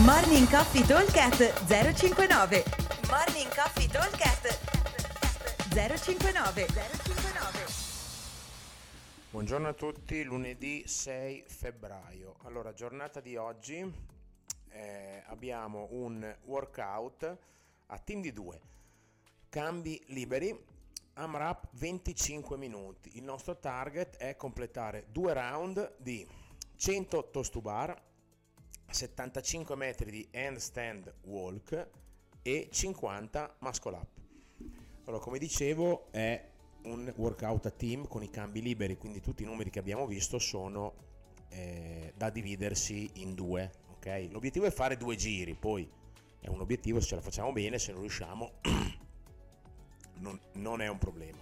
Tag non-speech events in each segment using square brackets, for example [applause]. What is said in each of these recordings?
Morning Coffee Talkcast 059 Morning Coffee Talkcast 059 059 Buongiorno a tutti, lunedì 6 febbraio. Allora, giornata di oggi eh, abbiamo un workout a team di due, cambi liberi, AMRAP 25 minuti. Il nostro target è completare due round di 100 toast to bar, 75 metri di handstand walk e 50 muscle up. Allora, come dicevo, è un workout a team con i cambi liberi, quindi tutti i numeri che abbiamo visto sono eh, da dividersi in due. Okay? L'obiettivo è fare due giri, poi è un obiettivo, se ce la facciamo bene, se non riusciamo [coughs] non, non è un problema.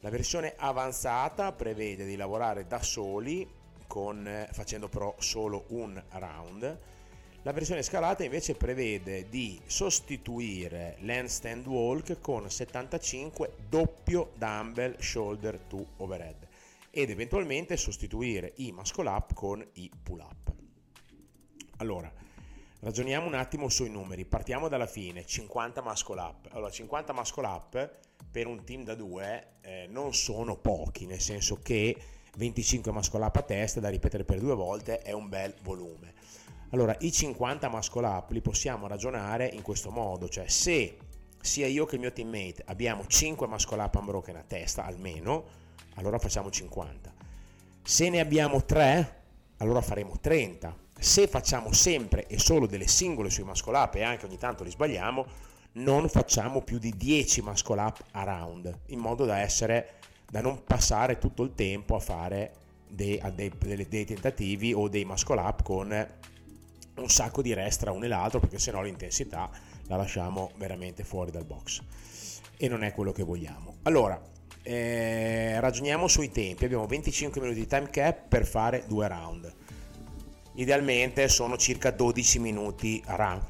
La versione avanzata prevede di lavorare da soli con, eh, facendo però solo un round. La versione scalata invece prevede di sostituire l'handstand walk con 75 doppio dumbbell shoulder to overhead ed eventualmente sostituire i muscle up con i pull up. Allora, ragioniamo un attimo sui numeri, partiamo dalla fine, 50 muscle up. Allora, 50 muscle up per un team da due eh, non sono pochi, nel senso che 25 muscle up a testa da ripetere per due volte è un bel volume. Allora, i 50 muscle up li possiamo ragionare in questo modo, cioè se sia io che il mio teammate abbiamo 5 muscle up unbroken a testa almeno, allora facciamo 50. Se ne abbiamo 3, allora faremo 30. Se facciamo sempre e solo delle singole sui muscle up e anche ogni tanto li sbagliamo, non facciamo più di 10 muscle up a round, in modo da essere da non passare tutto il tempo a fare dei, a dei, dei, tentativi o dei muscle up con un sacco di rest tra uno e l'altro perché sennò l'intensità la lasciamo veramente fuori dal box e non è quello che vogliamo. Allora, eh, ragioniamo sui tempi, abbiamo 25 minuti di time cap per fare due round. Idealmente sono circa 12 minuti a round.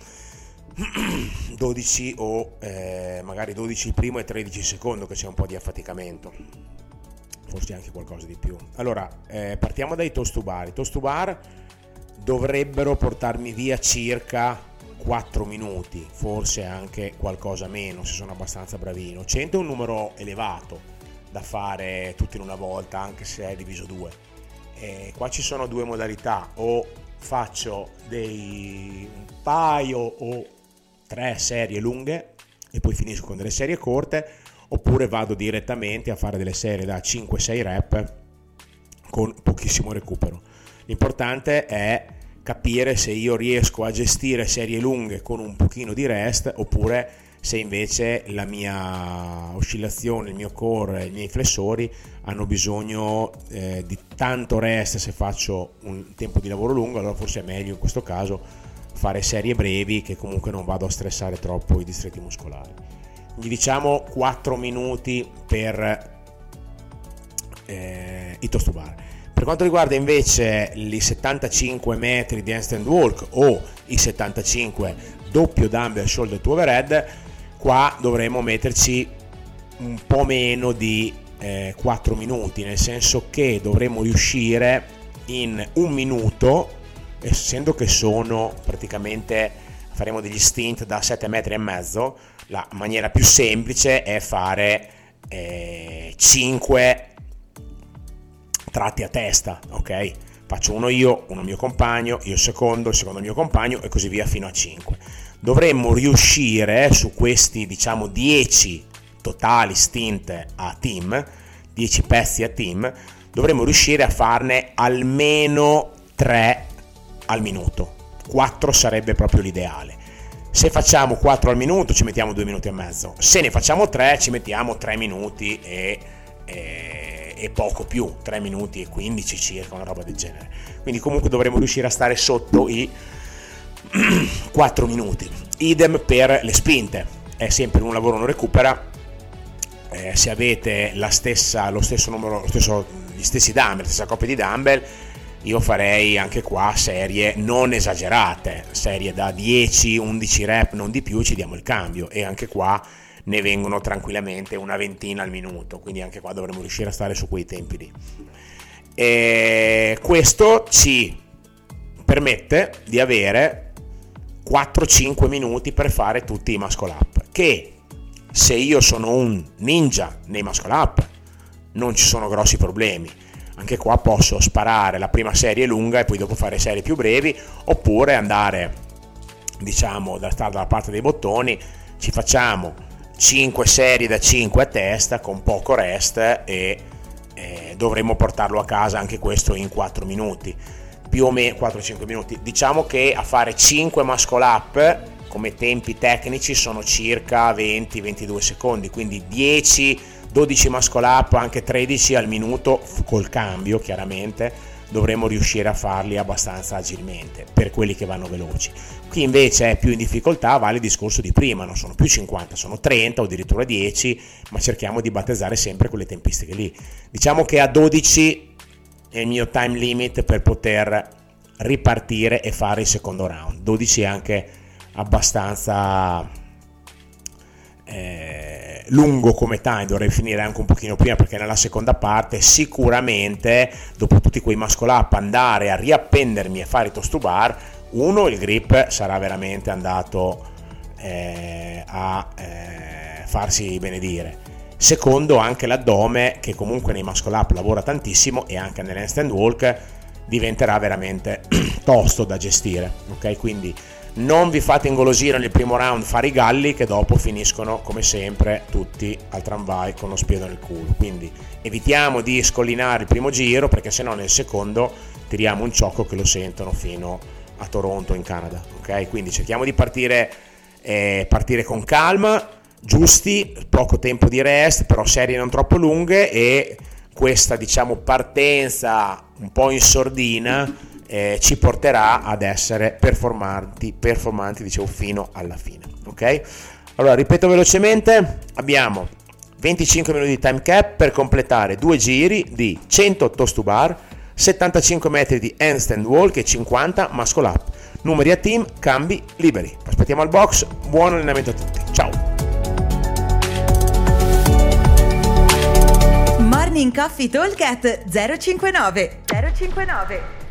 [clears throat] 12 o eh, magari 12 il primo e 13 il secondo che c'è un po' di affaticamento forse anche qualcosa di più allora eh, partiamo dai toast to bar i toast to bar dovrebbero portarmi via circa 4 minuti, forse anche qualcosa meno se sono abbastanza bravino. 100 è un numero elevato da fare tutti in una volta, anche se è diviso 2. E qua ci sono due modalità, o faccio dei un paio o tre serie lunghe e poi finisco con delle serie corte, oppure vado direttamente a fare delle serie da 5-6 rep con pochissimo recupero L'importante è capire se io riesco a gestire serie lunghe con un pochino di rest oppure se invece la mia oscillazione, il mio core, i miei flessori hanno bisogno eh, di tanto rest se faccio un tempo di lavoro lungo, allora forse è meglio in questo caso fare serie brevi che comunque non vado a stressare troppo i distretti muscolari. Quindi diciamo 4 minuti per eh, i toast to bar. Per quanto riguarda invece i 75 metri di handstand walk o i 75 doppio dumbbell shoulder to overhead, qua dovremo metterci un po' meno di eh, 4 minuti, nel senso che dovremo riuscire in un minuto, essendo che sono praticamente faremo degli stint da 7 metri e mezzo, la maniera più semplice è fare eh, 5 tratti a testa, ok? Faccio uno io, uno mio compagno, io secondo, il secondo mio compagno e così via fino a 5. Dovremmo riuscire su questi, diciamo, 10 totali stint a team, 10 pezzi a team, dovremmo riuscire a farne almeno 3 al minuto. 4 sarebbe proprio l'ideale. Se facciamo 4 al minuto ci mettiamo 2 minuti e mezzo, se ne facciamo 3 ci mettiamo 3 minuti e, e e poco più, 3 minuti e 15 circa, una roba del genere. Quindi comunque dovremmo riuscire a stare sotto i [clears throat] 4 minuti. Idem per le spinte, è sempre un lavoro non recupera. Eh, se avete stessa, lo stesso numero, lo stesso, gli stessi dumbbell, la stessa coppia di dumbbell, io farei anche qua serie non esagerate, serie da 10-11 rep, non di più, ci diamo il cambio e anche qua ne vengono tranquillamente una ventina al minuto, quindi anche qua dovremmo riuscire a stare su quei tempi lì. E questo ci permette di avere 4-5 minuti per fare tutti i muscle up che se io sono un ninja nei muscle up non ci sono grossi problemi anche qua posso sparare la prima serie lunga e poi dopo fare serie più brevi oppure andare diciamo da stare dalla parte dei bottoni ci facciamo 5 serie da 5 a testa con poco rest e eh, dovremmo portarlo a casa anche questo in 4 minuti. Più o meno 4-5 minuti. Diciamo che a fare 5 muscle up come tempi tecnici sono circa 20-22 secondi quindi 10 12 muscle up anche 13 al minuto col cambio chiaramente dovremmo riuscire a farli abbastanza agilmente per quelli che vanno veloci. Qui invece è più in difficoltà, vale il discorso di prima, non sono più 50, sono 30 o addirittura 10, ma cerchiamo di battezzare sempre quelle tempistiche lì. Diciamo che a 12 è il mio time limit per poter ripartire e fare il secondo round. 12 è anche abbastanza lungo come time, dovrei finire anche un pochino prima perché nella seconda parte sicuramente dopo tutti quei muscle up andare a riappendermi e fare i toast to bar, uno il grip sarà veramente andato eh, a eh, farsi benedire. Secondo anche l'addome che comunque nei muscle up lavora tantissimo e anche nell'handstand walk diventerà veramente [clears throat] tosto da gestire, ok? Quindi non vi fate ingolosire nel primo round fare i galli che dopo finiscono come sempre tutti al tramvai con lo spiedo nel culo. Quindi evitiamo di scollinare il primo giro perché se no nel secondo tiriamo un ciocco che lo sentono fino a Toronto in Canada ok? Quindi cerchiamo di partire, eh, partire con calma giusti poco tempo di rest però serie non troppo lunghe e questa diciamo partenza un po' in sordina eh, ci porterà ad essere performanti, performanti dicevo, fino alla fine. Ok? Allora, ripeto velocemente, abbiamo 25 minuti di time cap per completare due giri di 100 toast to bar, 75 metri di handstand walk e 50 muscle up. Numeri a team, cambi liberi. Aspettiamo al box, buon allenamento a tutti. Ciao! Morning Coffee Talk 059 059